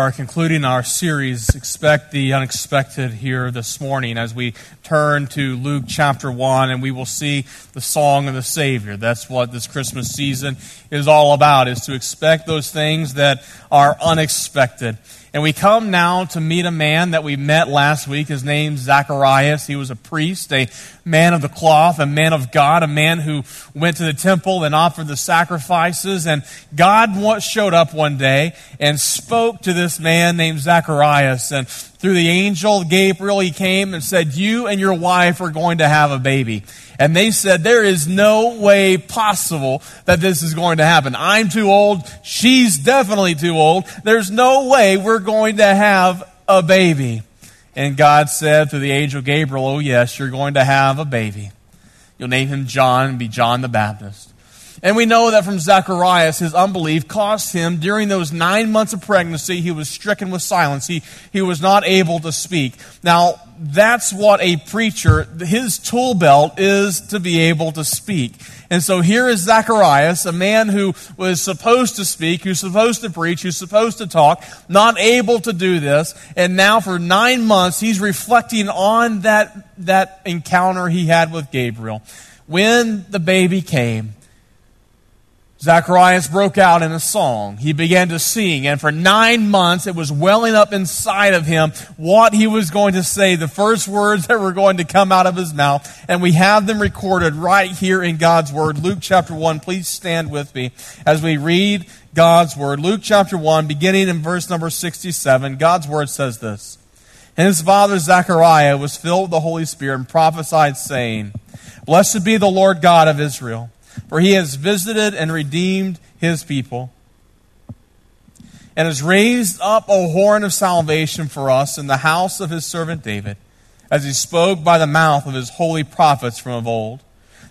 Are concluding our series, Expect the Unexpected, here this morning as we turn to Luke chapter 1 and we will see the song of the Savior. That's what this Christmas season is all about, is to expect those things that are unexpected. And we come now to meet a man that we met last week. His name's Zacharias. He was a priest, a man of the cloth, a man of God, a man who went to the temple and offered the sacrifices. And God showed up one day and spoke to this man named Zacharias. And through the angel Gabriel, he came and said, You and your wife are going to have a baby. And they said, There is no way possible that this is going to happen. I'm too old. She's definitely too old. There's no way we're going to have a baby. And God said through the angel Gabriel, Oh, yes, you're going to have a baby. You'll name him John and be John the Baptist. And we know that from Zacharias, his unbelief cost him, during those nine months of pregnancy, he was stricken with silence. He, he was not able to speak. Now, that's what a preacher, his tool belt is to be able to speak. And so here is Zacharias, a man who was supposed to speak, who's supposed to preach, who's supposed to talk, not able to do this. And now for nine months, he's reflecting on that, that encounter he had with Gabriel. When the baby came, Zacharias broke out in a song. He began to sing, and for nine months it was welling up inside of him what he was going to say, the first words that were going to come out of his mouth. And we have them recorded right here in God's Word. Luke chapter 1, please stand with me as we read God's Word. Luke chapter 1, beginning in verse number 67, God's Word says this. And his father Zechariah was filled with the Holy Spirit and prophesied, saying, Blessed be the Lord God of Israel for he has visited and redeemed his people and has raised up a horn of salvation for us in the house of his servant David, as he spoke by the mouth of his holy prophets from of old,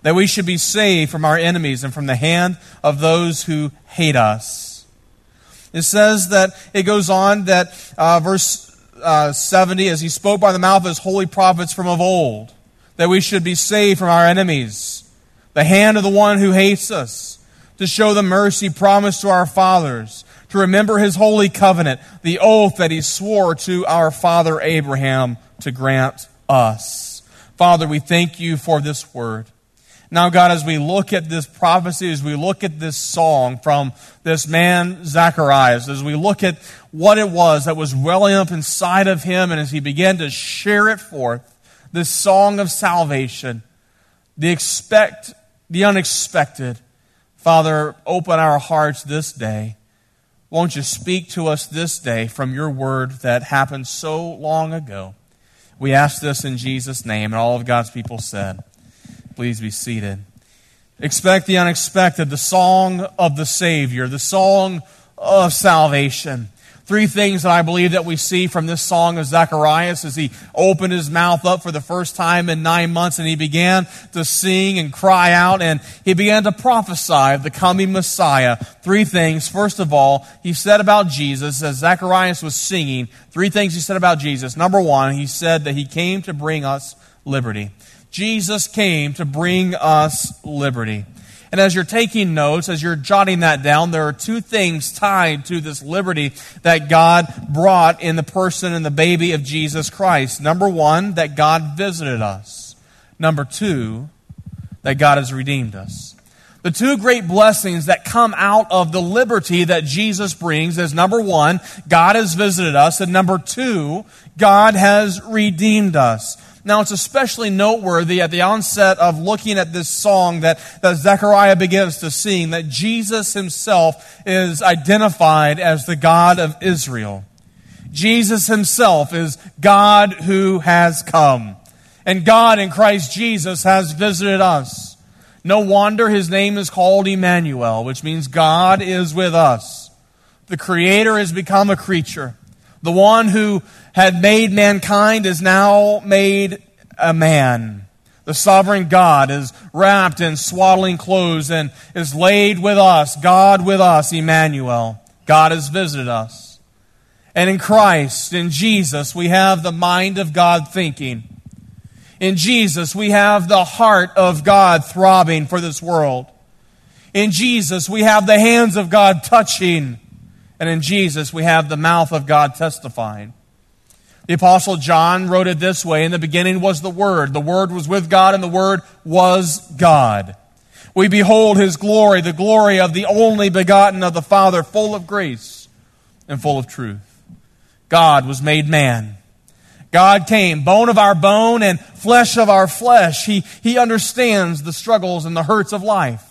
that we should be saved from our enemies and from the hand of those who hate us. It says that, it goes on that, uh, verse uh, 70, as he spoke by the mouth of his holy prophets from of old, that we should be saved from our enemies the hand of the one who hates us, to show the mercy promised to our fathers, to remember his holy covenant, the oath that he swore to our father Abraham to grant us. Father, we thank you for this word. Now, God, as we look at this prophecy, as we look at this song from this man, Zacharias, as we look at what it was that was welling up inside of him, and as he began to share it forth, this song of salvation, the expect the unexpected. Father, open our hearts this day. Won't you speak to us this day from your word that happened so long ago? We ask this in Jesus' name, and all of God's people said, Please be seated. Expect the unexpected, the song of the Savior, the song of salvation. Three things that I believe that we see from this song of Zacharias as he opened his mouth up for the first time in nine months and he began to sing and cry out and he began to prophesy of the coming Messiah. Three things. First of all, he said about Jesus as Zacharias was singing, three things he said about Jesus. Number one, he said that he came to bring us liberty. Jesus came to bring us liberty. And as you're taking notes, as you're jotting that down, there are two things tied to this liberty that God brought in the person and the baby of Jesus Christ. Number one, that God visited us. Number two, that God has redeemed us. The two great blessings that come out of the liberty that Jesus brings is number one, God has visited us, and number two, God has redeemed us. Now, it's especially noteworthy at the onset of looking at this song that, that Zechariah begins to sing that Jesus himself is identified as the God of Israel. Jesus himself is God who has come. And God in Christ Jesus has visited us. No wonder his name is called Emmanuel, which means God is with us. The Creator has become a creature. The one who had made mankind is now made a man. The sovereign God is wrapped in swaddling clothes and is laid with us, God with us, Emmanuel. God has visited us. And in Christ, in Jesus, we have the mind of God thinking. In Jesus, we have the heart of God throbbing for this world. In Jesus, we have the hands of God touching And in Jesus, we have the mouth of God testifying. The Apostle John wrote it this way In the beginning was the Word. The Word was with God, and the Word was God. We behold his glory, the glory of the only begotten of the Father, full of grace and full of truth. God was made man. God came, bone of our bone and flesh of our flesh. He, he understands the struggles and the hurts of life.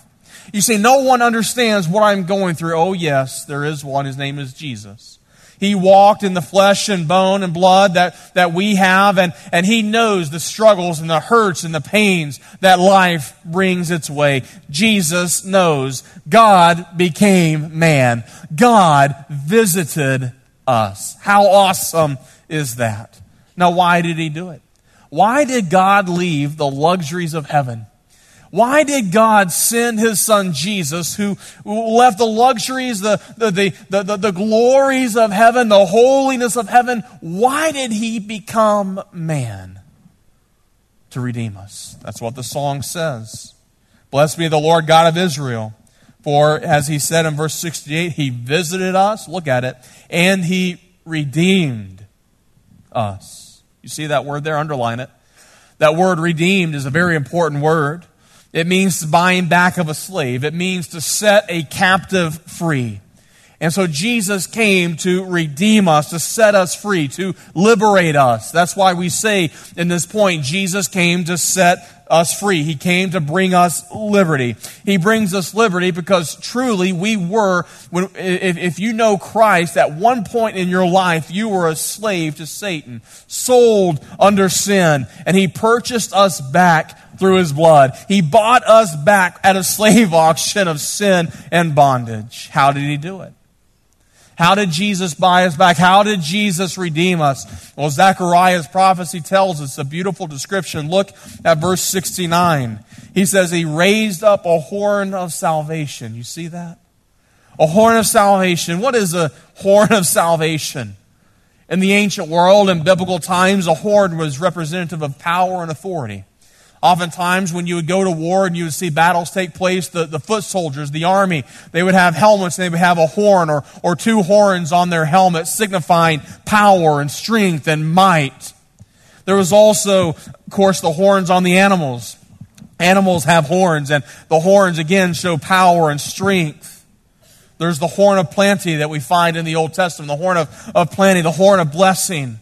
You see, no one understands what I'm going through. Oh, yes, there is one. His name is Jesus. He walked in the flesh and bone and blood that, that we have, and, and He knows the struggles and the hurts and the pains that life brings its way. Jesus knows God became man. God visited us. How awesome is that? Now, why did He do it? Why did God leave the luxuries of heaven? Why did God send his son Jesus, who left the luxuries, the, the, the, the, glories of heaven, the holiness of heaven? Why did he become man? To redeem us. That's what the song says. Blessed be the Lord God of Israel. For, as he said in verse 68, he visited us, look at it, and he redeemed us. You see that word there? Underline it. That word redeemed is a very important word. It means buying back of a slave. It means to set a captive free. And so Jesus came to redeem us, to set us free, to liberate us. That's why we say in this point, Jesus came to set us free. He came to bring us liberty. He brings us liberty because truly we were, if you know Christ, at one point in your life, you were a slave to Satan, sold under sin, and He purchased us back through his blood. He bought us back at a slave auction of sin and bondage. How did he do it? How did Jesus buy us back? How did Jesus redeem us? Well, Zechariah's prophecy tells us a beautiful description. Look at verse 69. He says, He raised up a horn of salvation. You see that? A horn of salvation. What is a horn of salvation? In the ancient world, in biblical times, a horn was representative of power and authority. Oftentimes, when you would go to war and you would see battles take place, the, the foot soldiers, the army, they would have helmets and they would have a horn or, or two horns on their helmets, signifying power and strength and might. There was also, of course, the horns on the animals. Animals have horns, and the horns again show power and strength. There's the horn of plenty that we find in the Old Testament, the horn of, of plenty, the horn of blessing.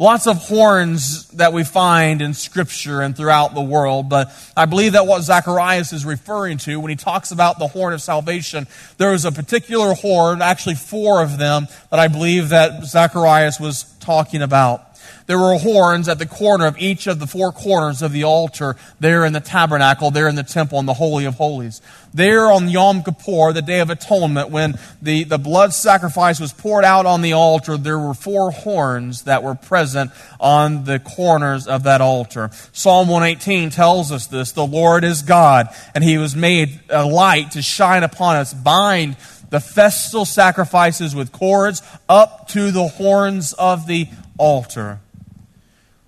Lots of horns that we find in Scripture and throughout the world, but I believe that what Zacharias is referring to when he talks about the horn of salvation, there is a particular horn, actually four of them, that I believe that Zacharias was talking about. There were horns at the corner of each of the four corners of the altar there in the tabernacle, there in the temple, in the Holy of Holies. There on Yom Kippur, the Day of Atonement, when the, the blood sacrifice was poured out on the altar, there were four horns that were present on the corners of that altar. Psalm 118 tells us this The Lord is God, and He was made a light to shine upon us. Bind the festal sacrifices with cords up to the horns of the altar.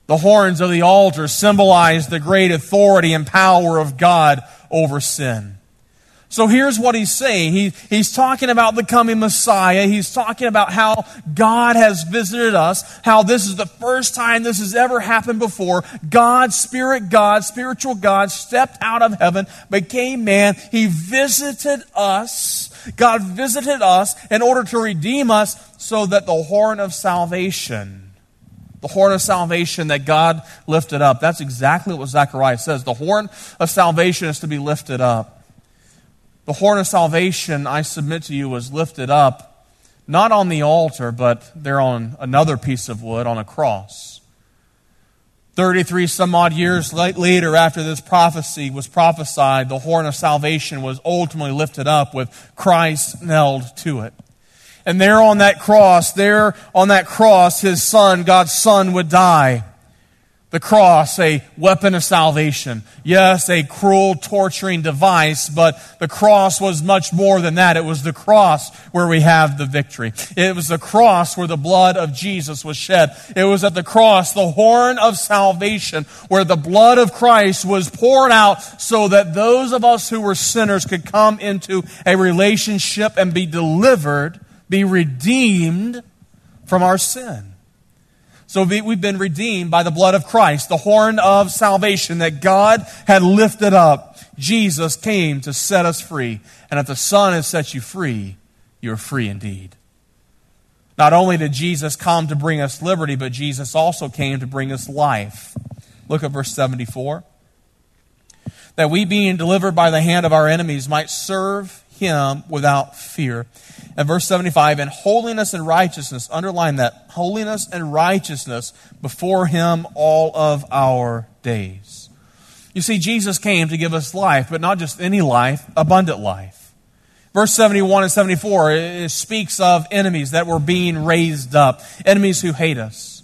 The horns of the altar symbolize the great authority and power of God over sin. So here's what he's saying. He, he's talking about the coming Messiah. He's talking about how God has visited us, how this is the first time this has ever happened before. God, Spirit God, spiritual God, stepped out of heaven, became man. He visited us. God visited us in order to redeem us so that the horn of salvation the horn of salvation that God lifted up. That's exactly what Zechariah says. The horn of salvation is to be lifted up. The horn of salvation, I submit to you, was lifted up not on the altar, but there on another piece of wood on a cross. 33 some odd years later, after this prophecy was prophesied, the horn of salvation was ultimately lifted up with Christ nailed to it. And there on that cross, there on that cross, his son, God's son, would die. The cross, a weapon of salvation. Yes, a cruel, torturing device, but the cross was much more than that. It was the cross where we have the victory. It was the cross where the blood of Jesus was shed. It was at the cross, the horn of salvation, where the blood of Christ was poured out so that those of us who were sinners could come into a relationship and be delivered be redeemed from our sin. So we've been redeemed by the blood of Christ, the horn of salvation that God had lifted up. Jesus came to set us free. And if the Son has set you free, you're free indeed. Not only did Jesus come to bring us liberty, but Jesus also came to bring us life. Look at verse 74. That we, being delivered by the hand of our enemies, might serve him without fear. And verse 75, and holiness and righteousness, underline that, holiness and righteousness before him all of our days. You see, Jesus came to give us life, but not just any life, abundant life. Verse 71 and 74 it speaks of enemies that were being raised up, enemies who hate us.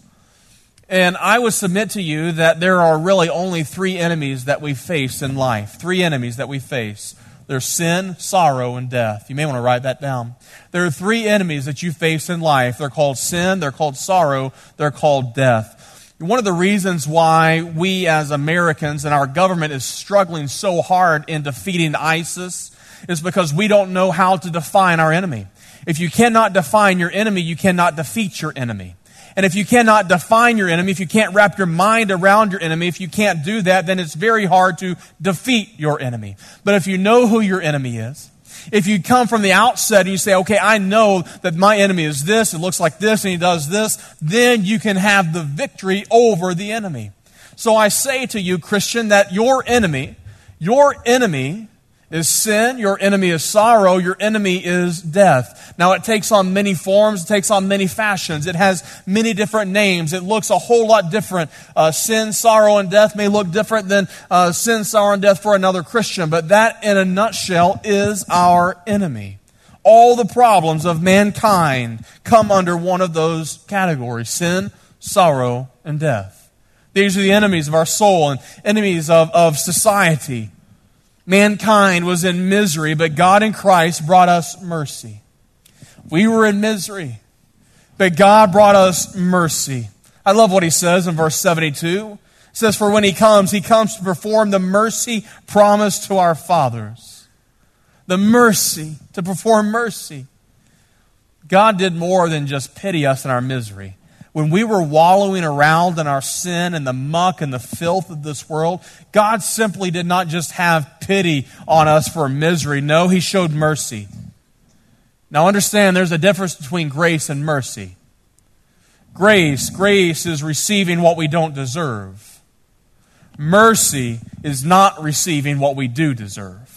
And I would submit to you that there are really only three enemies that we face in life. Three enemies that we face. There's sin, sorrow, and death. You may want to write that down. There are three enemies that you face in life. They're called sin, they're called sorrow, they're called death. One of the reasons why we as Americans and our government is struggling so hard in defeating ISIS is because we don't know how to define our enemy. If you cannot define your enemy, you cannot defeat your enemy. And if you cannot define your enemy, if you can't wrap your mind around your enemy, if you can't do that, then it's very hard to defeat your enemy. But if you know who your enemy is, if you come from the outset and you say, okay, I know that my enemy is this, it looks like this, and he does this, then you can have the victory over the enemy. So I say to you, Christian, that your enemy, your enemy is sin, your enemy is sorrow, your enemy is death. Now it takes on many forms, it takes on many fashions, it has many different names, it looks a whole lot different. Uh, sin, sorrow, and death may look different than uh, sin, sorrow, and death for another Christian, but that in a nutshell is our enemy. All the problems of mankind come under one of those categories sin, sorrow, and death. These are the enemies of our soul and enemies of, of society. Mankind was in misery, but God in Christ brought us mercy. We were in misery, but God brought us mercy. I love what he says in verse 72. It says, For when he comes, he comes to perform the mercy promised to our fathers. The mercy, to perform mercy. God did more than just pity us in our misery when we were wallowing around in our sin and the muck and the filth of this world, God simply did not just have pity on us for misery. No, He showed mercy. Now understand there's a difference between grace and mercy. Grace, grace is receiving what we don't deserve. Mercy is not receiving what we do deserve.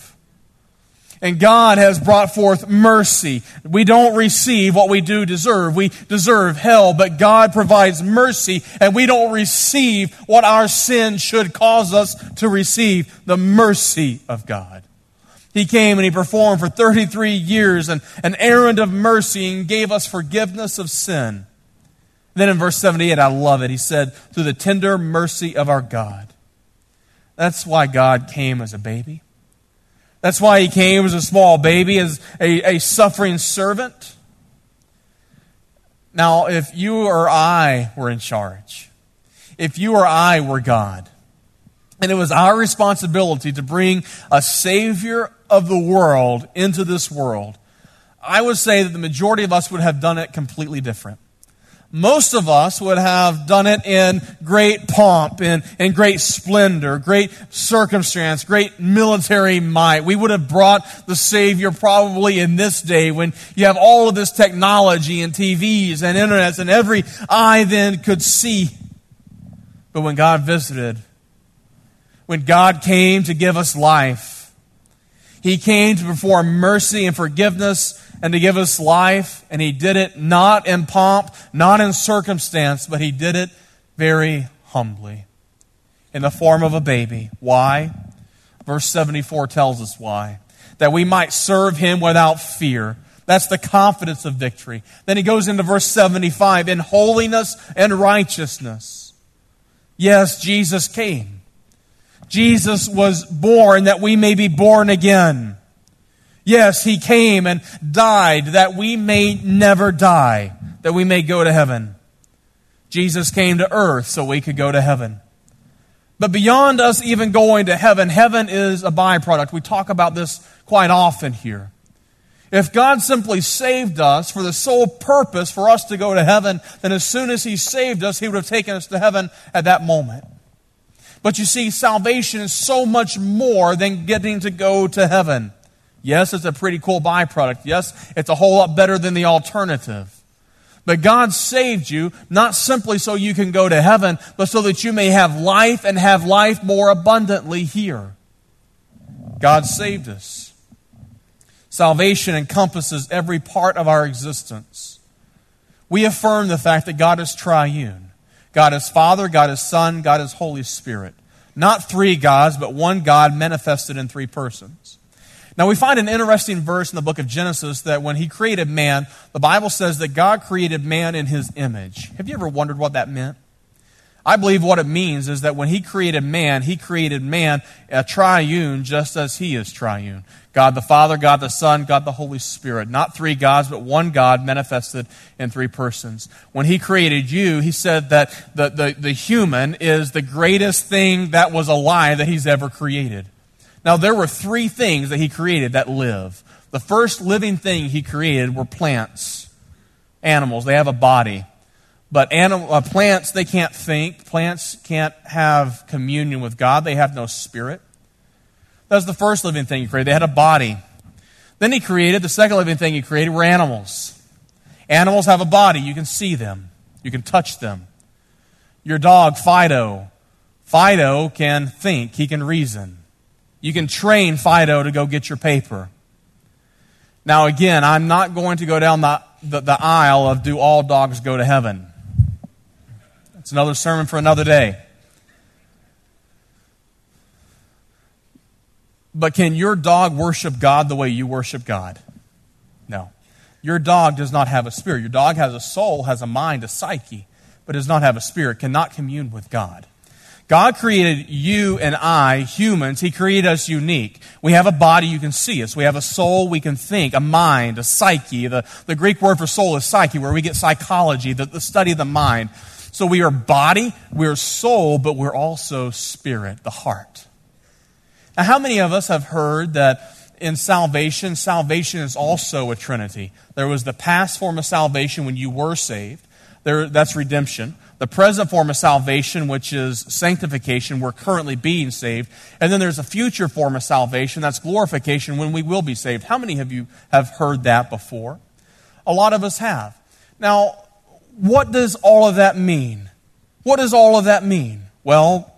And God has brought forth mercy. We don't receive what we do deserve. We deserve hell, but God provides mercy, and we don't receive what our sin should cause us to receive the mercy of God. He came and he performed for 33 years an, an errand of mercy and gave us forgiveness of sin. Then in verse 78, I love it. He said, Through the tender mercy of our God. That's why God came as a baby. That's why he came as a small baby, as a, a suffering servant. Now, if you or I were in charge, if you or I were God, and it was our responsibility to bring a Savior of the world into this world, I would say that the majority of us would have done it completely different most of us would have done it in great pomp, in, in great splendor, great circumstance, great military might. We would have brought the Savior probably in this day when you have all of this technology and TVs and internets and every eye then could see. But when God visited, when God came to give us life, He came to perform mercy and forgiveness and to give us life. And he did it not in pomp, not in circumstance, but he did it very humbly in the form of a baby. Why? Verse 74 tells us why. That we might serve him without fear. That's the confidence of victory. Then he goes into verse 75 in holiness and righteousness. Yes, Jesus came. Jesus was born that we may be born again. Yes, he came and died that we may never die, that we may go to heaven. Jesus came to earth so we could go to heaven. But beyond us even going to heaven, heaven is a byproduct. We talk about this quite often here. If God simply saved us for the sole purpose for us to go to heaven, then as soon as He saved us, He would have taken us to heaven at that moment. But you see, salvation is so much more than getting to go to heaven. Yes, it's a pretty cool byproduct. Yes, it's a whole lot better than the alternative. But God saved you not simply so you can go to heaven, but so that you may have life and have life more abundantly here. God saved us. Salvation encompasses every part of our existence. We affirm the fact that God is triune. God is Father, God is Son, God is Holy Spirit. Not three gods, but one God manifested in three persons. Now, we find an interesting verse in the book of Genesis that when he created man, the Bible says that God created man in his image. Have you ever wondered what that meant? I believe what it means is that when he created man, he created man a triune just as he is triune. God the Father, God the Son, God the Holy Spirit. Not three gods, but one God manifested in three persons. When he created you, he said that the, the, the human is the greatest thing that was alive that he's ever created. Now, there were three things that he created that live. The first living thing he created were plants, animals. They have a body. But animal, uh, plants, they can't think. Plants can't have communion with God. They have no spirit. That was the first living thing he created. They had a body. Then he created, the second living thing he created were animals. Animals have a body. You can see them, you can touch them. Your dog, Fido, Fido can think, he can reason. You can train Fido to go get your paper. Now, again, I'm not going to go down the, the, the aisle of do all dogs go to heaven. It's another sermon for another day. But can your dog worship God the way you worship God? No. Your dog does not have a spirit. Your dog has a soul, has a mind, a psyche, but does not have a spirit, cannot commune with God. God created you and I, humans. He created us unique. We have a body, you can see us. We have a soul, we can think, a mind, a psyche. The, the Greek word for soul is psyche, where we get psychology, the, the study of the mind. So we are body, we're soul, but we're also spirit, the heart. Now, how many of us have heard that in salvation, salvation is also a trinity? There was the past form of salvation when you were saved. There, that's redemption. The present form of salvation, which is sanctification, we're currently being saved. And then there's a future form of salvation, that's glorification, when we will be saved. How many of you have heard that before? A lot of us have. Now, what does all of that mean? What does all of that mean? Well,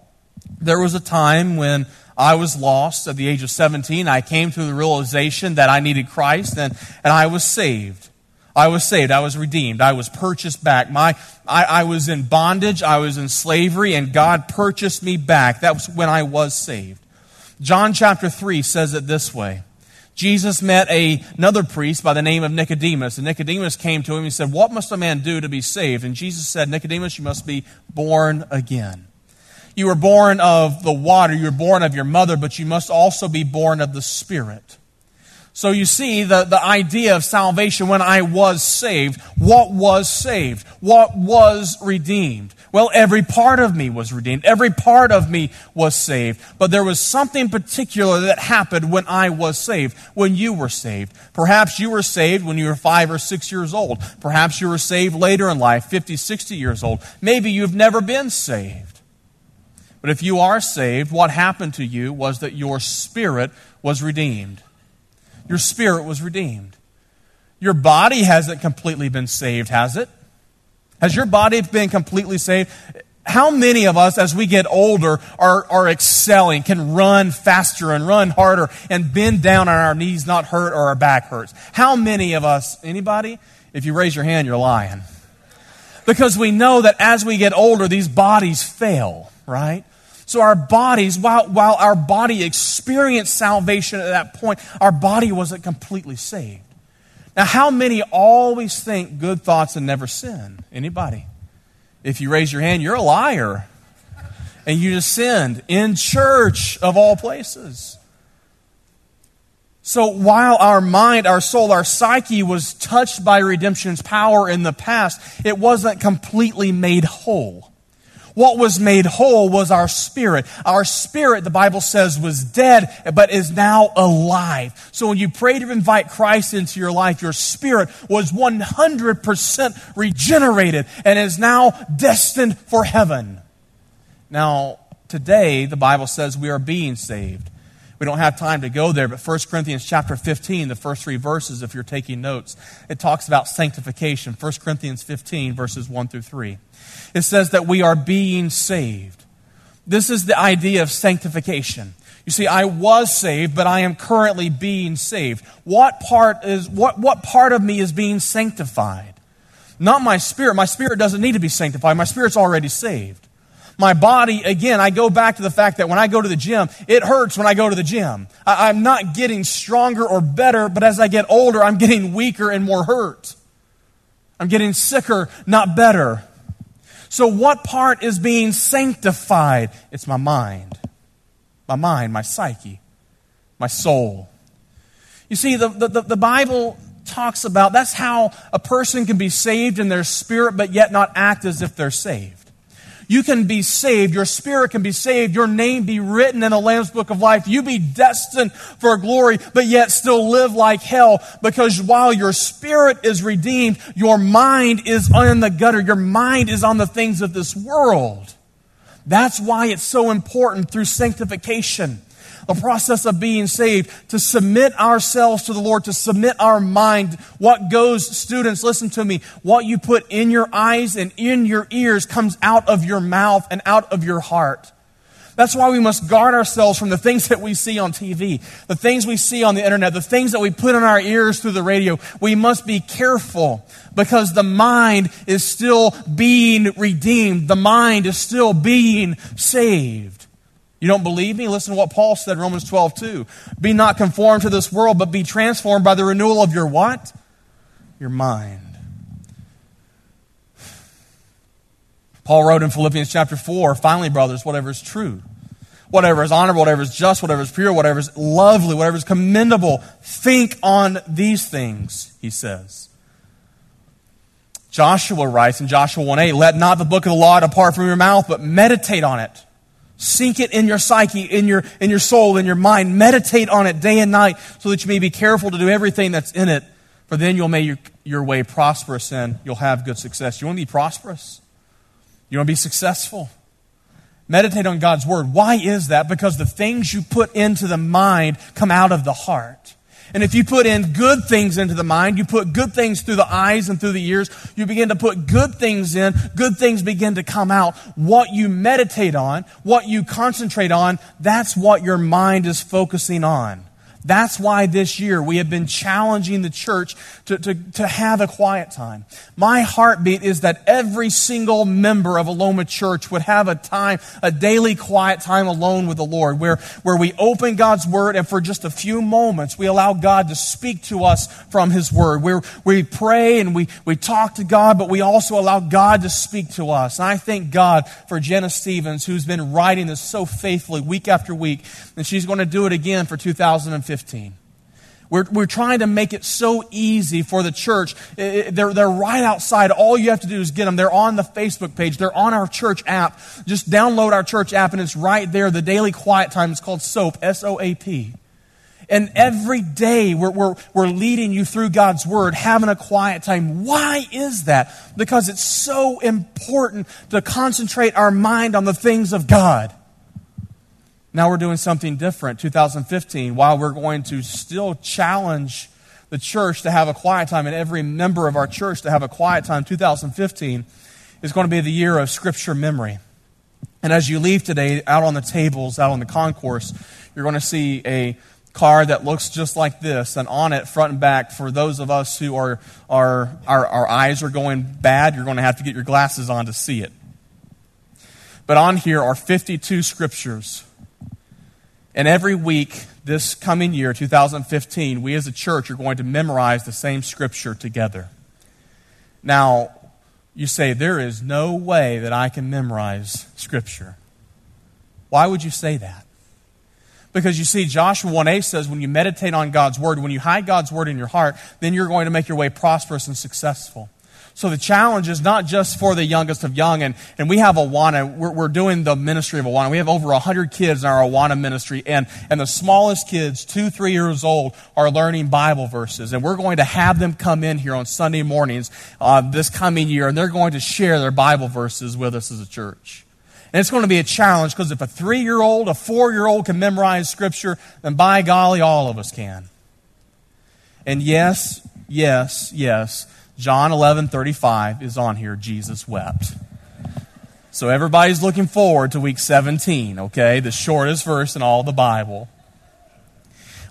there was a time when I was lost at the age of 17. I came to the realization that I needed Christ and, and I was saved. I was saved. I was redeemed. I was purchased back. My, I, I was in bondage. I was in slavery and God purchased me back. That was when I was saved. John chapter 3 says it this way. Jesus met a, another priest by the name of Nicodemus, and Nicodemus came to him and said, What must a man do to be saved? And Jesus said, Nicodemus, you must be born again. You were born of the water, you were born of your mother, but you must also be born of the Spirit. So you see the, the idea of salvation when I was saved. What was saved? What was redeemed? Well, every part of me was redeemed. Every part of me was saved. But there was something particular that happened when I was saved, when you were saved. Perhaps you were saved when you were five or six years old. Perhaps you were saved later in life, 50, 60 years old. Maybe you've never been saved. But if you are saved, what happened to you was that your spirit was redeemed your spirit was redeemed. Your body hasn't completely been saved, has it? Has your body been completely saved? How many of us, as we get older, are, are excelling, can run faster and run harder and bend down on our knees, not hurt, or our back hurts? How many of us, anybody? If you raise your hand, you're lying. Because we know that as we get older, these bodies fail, right? So our bodies, while, while our body experienced salvation at that point, our body wasn't completely saved. Now, how many always think good thoughts and never sin? Anybody? If you raise your hand, you're a liar. And you just sinned in church of all places. So while our mind, our soul, our psyche was touched by redemption's power in the past, it wasn't completely made whole. What was made whole was our spirit. Our spirit, the Bible says, was dead, but is now alive. So when you pray to invite Christ into your life, your spirit was 100% regenerated and is now destined for heaven. Now, today, the Bible says we are being saved. We don't have time to go there, but 1 Corinthians chapter 15, the first three verses, if you're taking notes, it talks about sanctification. 1 Corinthians 15, verses 1 through 3. It says that we are being saved. This is the idea of sanctification. You see, I was saved, but I am currently being saved. What part is what, what part of me is being sanctified? Not my spirit. My spirit doesn't need to be sanctified. My spirit's already saved. My body, again, I go back to the fact that when I go to the gym, it hurts when I go to the gym. I, I'm not getting stronger or better, but as I get older, I'm getting weaker and more hurt. I'm getting sicker, not better. So, what part is being sanctified? It's my mind. My mind, my psyche, my soul. You see, the, the, the Bible talks about that's how a person can be saved in their spirit, but yet not act as if they're saved. You can be saved. Your spirit can be saved. Your name be written in the Lamb's Book of Life. You be destined for glory, but yet still live like hell because while your spirit is redeemed, your mind is in the gutter. Your mind is on the things of this world. That's why it's so important through sanctification the process of being saved, to submit ourselves to the Lord, to submit our mind. What goes, students, listen to me, what you put in your eyes and in your ears comes out of your mouth and out of your heart. That's why we must guard ourselves from the things that we see on TV, the things we see on the internet, the things that we put in our ears through the radio. We must be careful because the mind is still being redeemed. The mind is still being saved. You don't believe me? Listen to what Paul said in Romans 12, 2. Be not conformed to this world, but be transformed by the renewal of your what? Your mind. Paul wrote in Philippians chapter 4, finally, brothers, whatever is true, whatever is honorable, whatever is just, whatever is pure, whatever is lovely, whatever is commendable, think on these things, he says. Joshua writes in Joshua 1 8, let not the book of the law depart from your mouth, but meditate on it Sink it in your psyche, in your, in your soul, in your mind. Meditate on it day and night so that you may be careful to do everything that's in it. For then you'll make your, your way prosperous and you'll have good success. You want to be prosperous? You want to be successful? Meditate on God's Word. Why is that? Because the things you put into the mind come out of the heart. And if you put in good things into the mind, you put good things through the eyes and through the ears, you begin to put good things in, good things begin to come out. What you meditate on, what you concentrate on, that's what your mind is focusing on. That's why this year we have been challenging the church to, to, to have a quiet time. My heartbeat is that every single member of Aloma Church would have a time, a daily quiet time alone with the Lord, where, where we open God's Word and for just a few moments we allow God to speak to us from His Word. Where we pray and we, we talk to God, but we also allow God to speak to us. And I thank God for Jenna Stevens, who's been writing this so faithfully week after week, and she's going to do it again for 2015. We're, we're trying to make it so easy for the church. They're, they're right outside. All you have to do is get them. They're on the Facebook page. They're on our church app. Just download our church app and it's right there. The daily quiet time is called SOAP, S O A P. And every day we're, we're, we're leading you through God's Word, having a quiet time. Why is that? Because it's so important to concentrate our mind on the things of God. Now we're doing something different, 2015, while we're going to still challenge the church to have a quiet time and every member of our church to have a quiet time. 2015 is going to be the year of scripture memory. And as you leave today, out on the tables, out on the concourse, you're going to see a card that looks just like this, and on it, front and back, for those of us who are, are our, our eyes are going bad, you're going to have to get your glasses on to see it. But on here are 52 scriptures and every week this coming year, 2015, we as a church are going to memorize the same scripture together. Now, you say, there is no way that I can memorize scripture. Why would you say that? Because you see, Joshua 1 8 says when you meditate on God's word, when you hide God's word in your heart, then you're going to make your way prosperous and successful. So the challenge is not just for the youngest of young, and, and we have Awana, we're, we're doing the ministry of Awana. We have over 100 kids in our Awana ministry, and, and the smallest kids, two, three years old, are learning Bible verses. And we're going to have them come in here on Sunday mornings uh, this coming year, and they're going to share their Bible verses with us as a church. And it's going to be a challenge because if a three year old, a four year old can memorize Scripture, then by golly, all of us can. And yes, yes, yes John 11 35 is on here. Jesus wept. So everybody's looking forward to week 17, okay? The shortest verse in all the Bible.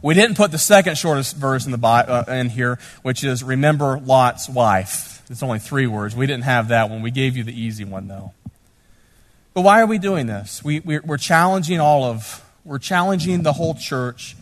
We didn't put the second shortest verse in, the uh, in here, which is remember Lot's wife. It's only three words. We didn't have that one. We gave you the easy one, though. But why are we doing this? We, we're, we're challenging all of, we're challenging the whole church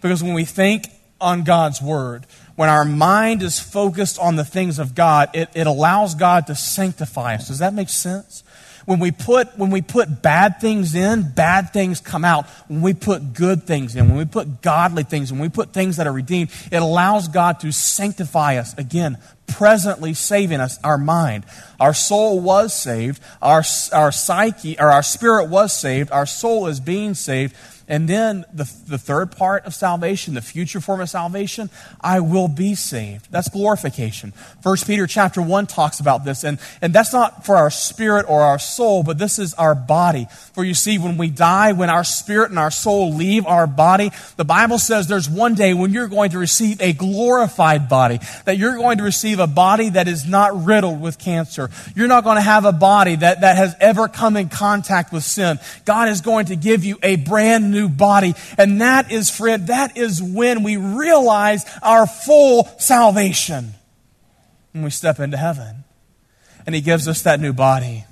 because when we think on God's word, when our mind is focused on the things of God, it, it allows God to sanctify us. Does that make sense? When we put when we put bad things in, bad things come out. When we put good things in, when we put godly things, when we put things that are redeemed, it allows God to sanctify us again, presently saving us, our mind. Our soul was saved, our our psyche or our spirit was saved, our soul is being saved and then the, the third part of salvation, the future form of salvation, I will be saved. That's glorification. First Peter chapter 1 talks about this, and, and that's not for our spirit or our soul, but this is our body. For you see, when we die, when our spirit and our soul leave our body, the Bible says there's one day when you're going to receive a glorified body, that you're going to receive a body that is not riddled with cancer. You're not going to have a body that, that has ever come in contact with sin. God is going to give you a brand new new body. And that is, friend, that is when we realize our full salvation. When we step into heaven. And He gives us that new body.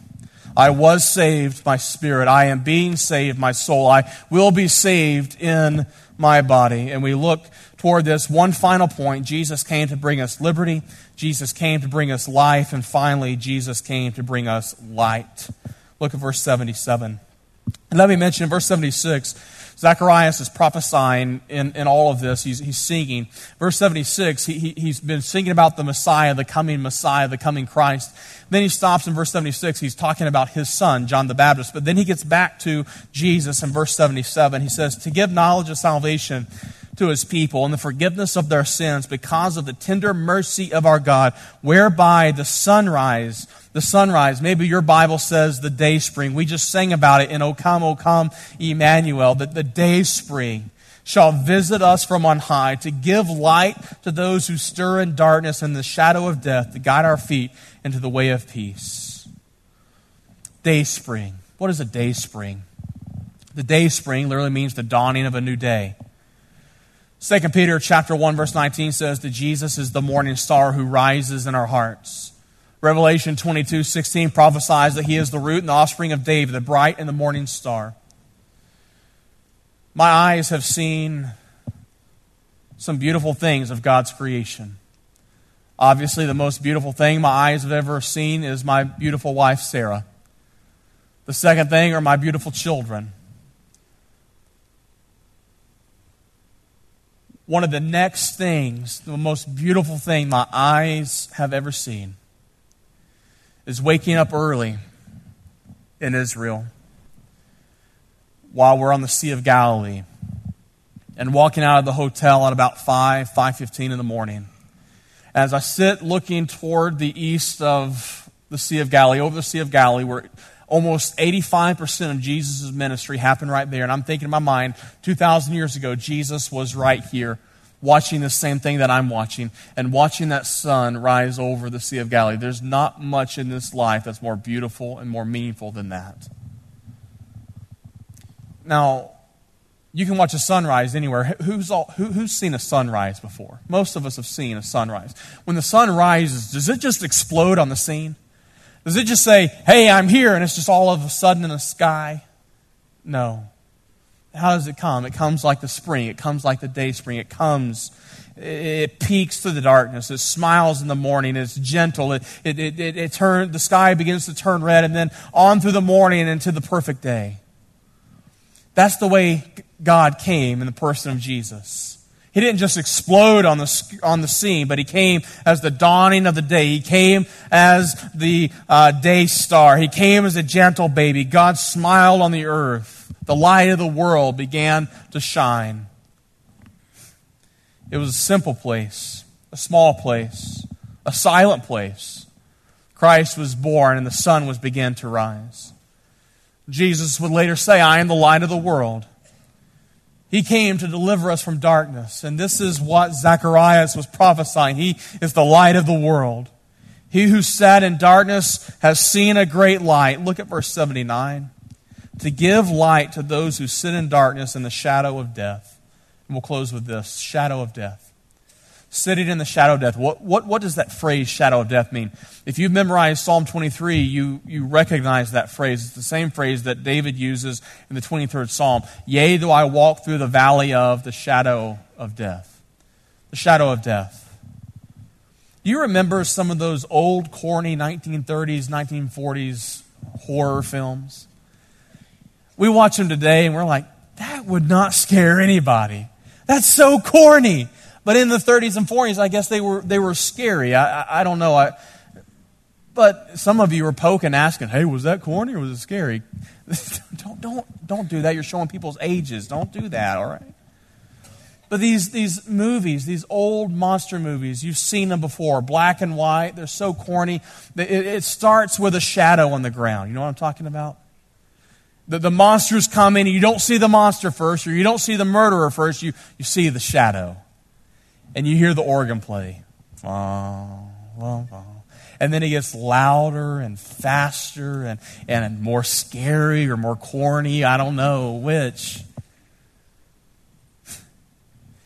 I was saved, my spirit. I am being saved, my soul. I will be saved in my body. And we look toward this one final point. Jesus came to bring us liberty. Jesus came to bring us life. And finally, Jesus came to bring us light. Look at verse 77. And let me mention verse 76, Zacharias is prophesying in, in all of this. He's, he's singing. Verse 76, he, he, he's been singing about the Messiah, the coming Messiah, the coming Christ. Then he stops in verse 76. He's talking about his son, John the Baptist. But then he gets back to Jesus in verse 77. He says, To give knowledge of salvation to his people and the forgiveness of their sins because of the tender mercy of our God, whereby the sunrise the sunrise. Maybe your Bible says the day spring. We just sang about it in O come, O come, Emmanuel, that the day spring shall visit us from on high to give light to those who stir in darkness and the shadow of death, to guide our feet into the way of peace. Day spring. What is a day spring? The day spring literally means the dawning of a new day. 2 Peter chapter 1 verse 19 says that Jesus is the morning star who rises in our hearts. Revelation 22 16 prophesies that he is the root and the offspring of David, the bright and the morning star. My eyes have seen some beautiful things of God's creation. Obviously, the most beautiful thing my eyes have ever seen is my beautiful wife, Sarah. The second thing are my beautiful children. One of the next things, the most beautiful thing my eyes have ever seen, is waking up early in Israel while we're on the Sea of Galilee and walking out of the hotel at about 5, 5.15 in the morning. As I sit looking toward the east of the Sea of Galilee, over the Sea of Galilee, where almost 85% of Jesus' ministry happened right there. And I'm thinking in my mind, 2,000 years ago, Jesus was right here watching the same thing that I'm watching and watching that sun rise over the Sea of Galilee. There's not much in this life that's more beautiful and more meaningful than that. Now, you can watch a sunrise anywhere. Who's, all, who, who's seen a sunrise before? Most of us have seen a sunrise. When the sun rises, does it just explode on the scene? Does it just say, hey, I'm here, and it's just all of a sudden in the sky? No. How does it come? It comes like the spring. It comes like the day spring. It comes, it peeks through the darkness. It smiles in the morning. It's gentle. It, it, it, it, it turn, the sky begins to turn red and then on through the morning and into the perfect day. That's the way God came in the person of Jesus. He didn't just explode on the, on the scene, but he came as the dawning of the day. He came as the uh, day star. He came as a gentle baby. God smiled on the earth. The light of the world began to shine. It was a simple place, a small place, a silent place. Christ was born and the sun was began to rise. Jesus would later say, I am the light of the world. He came to deliver us from darkness. And this is what Zacharias was prophesying. He is the light of the world. He who sat in darkness has seen a great light. Look at verse 79. To give light to those who sit in darkness and the shadow of death. And we'll close with this shadow of death sitting in the shadow of death. What, what, what does that phrase, shadow of death, mean? If you've memorized Psalm 23, you, you recognize that phrase. It's the same phrase that David uses in the 23rd Psalm. Yea, though I walk through the valley of the shadow of death. The shadow of death. Do you remember some of those old, corny 1930s, 1940s horror films? We watch them today and we're like, that would not scare anybody. That's so corny. But in the 30s and 40s, I guess they were, they were scary. I, I, I don't know. I, but some of you were poking, asking, hey, was that corny or was it scary? don't, don't, don't do that. You're showing people's ages. Don't do that, all right? But these, these movies, these old monster movies, you've seen them before, black and white, they're so corny. It, it starts with a shadow on the ground. You know what I'm talking about? The, the monsters come in, and you don't see the monster first, or you don't see the murderer first, you, you see the shadow and you hear the organ play. And then it gets louder and faster and, and more scary or more corny. I don't know which.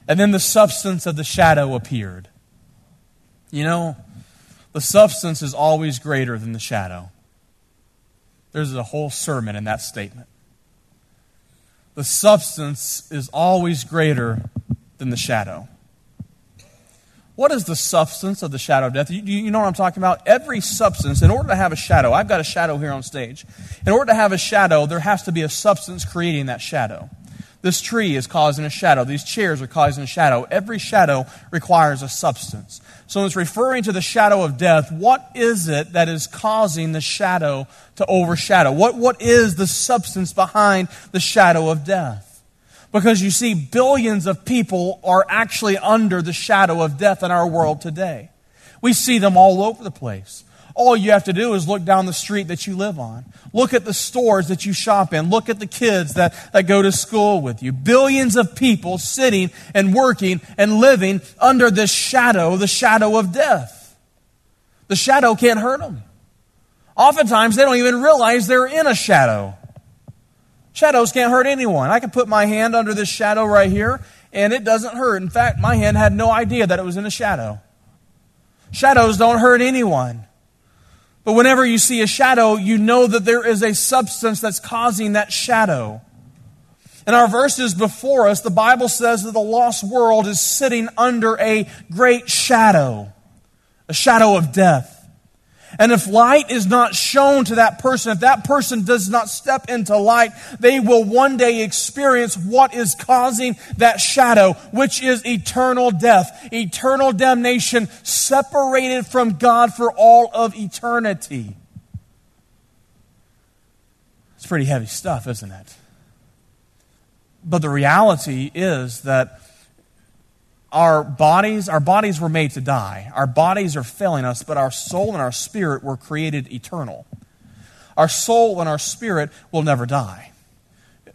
And then the substance of the shadow appeared. You know, the substance is always greater than the shadow. There's a whole sermon in that statement. The substance is always greater than the shadow. What is the substance of the shadow of death? You, you, know what I'm talking about? Every substance, in order to have a shadow, I've got a shadow here on stage. In order to have a shadow, there has to be a substance creating that shadow. This tree is causing a shadow. These chairs are causing a shadow. Every shadow requires a substance. So it's referring to the shadow of death. What is it that is causing the shadow to overshadow? What, what is the substance behind the shadow of death? Because you see, billions of people are actually under the shadow of death in our world today. We see them all over the place. All you have to do is look down the street that you live on. Look at the stores that you shop in. Look at the kids that, that go to school with you. Billions of people sitting and working and living under this shadow, the shadow of death. The shadow can't hurt them. Oftentimes, they don't even realize they're in a shadow. Shadows can't hurt anyone. I can put my hand under this shadow right here, and it doesn't hurt. In fact, my hand had no idea that it was in a shadow. Shadows don't hurt anyone. But whenever you see a shadow, you know that there is a substance that's causing that shadow. In our verses before us, the Bible says that the lost world is sitting under a great shadow, a shadow of death. And if light is not shown to that person, if that person does not step into light, they will one day experience what is causing that shadow, which is eternal death, eternal damnation, separated from God for all of eternity. It's pretty heavy stuff, isn't it? But the reality is that our bodies, our bodies were made to die. Our bodies are failing us, but our soul and our spirit were created eternal. Our soul and our spirit will never die.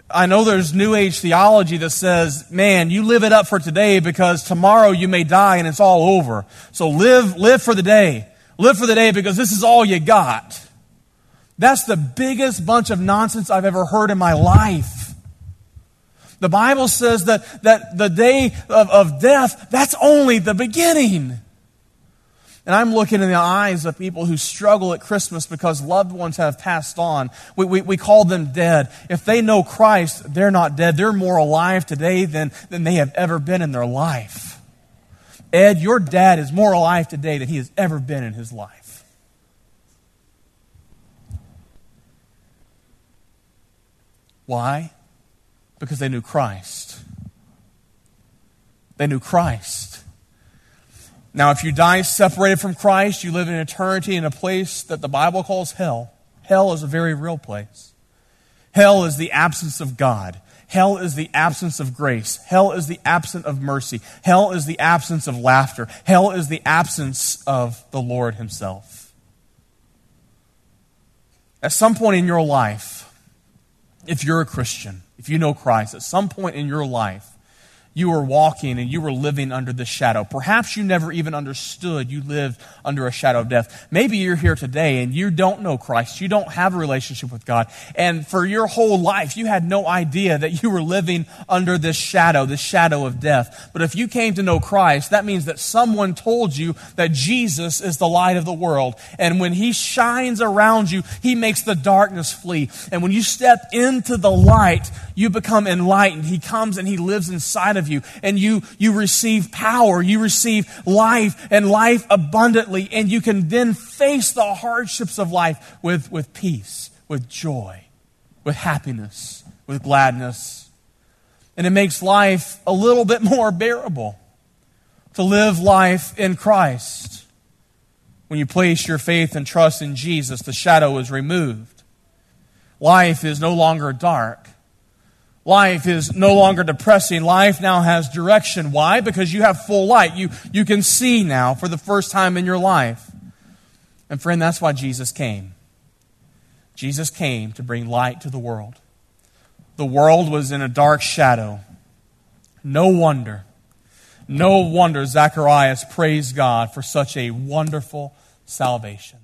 I know there's new age theology that says, man, you live it up for today because tomorrow you may die and it's all over. So live, live for the day. Live for the day because this is all you got. That's the biggest bunch of nonsense I've ever heard in my life. The Bible says that, that the day of, of death, that's only the beginning. And I'm looking in the eyes of people who struggle at Christmas because loved ones have passed on. We, we, we, call them dead. If they know Christ, they're not dead. They're more alive today than, than they have ever been in their life. Ed, your dad is more alive today than he has ever been in his life. Why? Because they knew Christ. They knew Christ. Now, if you die separated from Christ, you live in eternity in a place that the Bible calls hell. Hell is a very real place. Hell is the absence of God. Hell is the absence of grace. Hell is the absence of mercy. Hell is the absence of laughter. Hell is the absence of the Lord Himself. At some point in your life, if you're a Christian, if you know Christ, at some point in your life, you were walking and you were living under the shadow. Perhaps you never even understood you lived under a shadow of death. Maybe you're here today and you don't know Christ. You don't have a relationship with God. And for your whole life, you had no idea that you were living under this shadow, this shadow of death. But if you came to know Christ, that means that someone told you that Jesus is the light of the world. And when he shines around you, he makes the darkness flee. And when you step into the light, you become enlightened. He comes and he lives inside of you and you, you receive power, you receive life and life abundantly, and you can then face the hardships of life with, with peace, with joy, with happiness, with gladness. And it makes life a little bit more bearable to live life in Christ. When you place your faith and trust in Jesus, the shadow is removed. Life is no longer dark. Life is no longer depressing. Life now has direction. Why? Because you have full light. You, you can see now for the first time in your life. And friend, that's why Jesus came. Jesus came to bring light to the world. The world was in a dark shadow. No wonder. No wonder Zacharias praised God for such a wonderful salvation.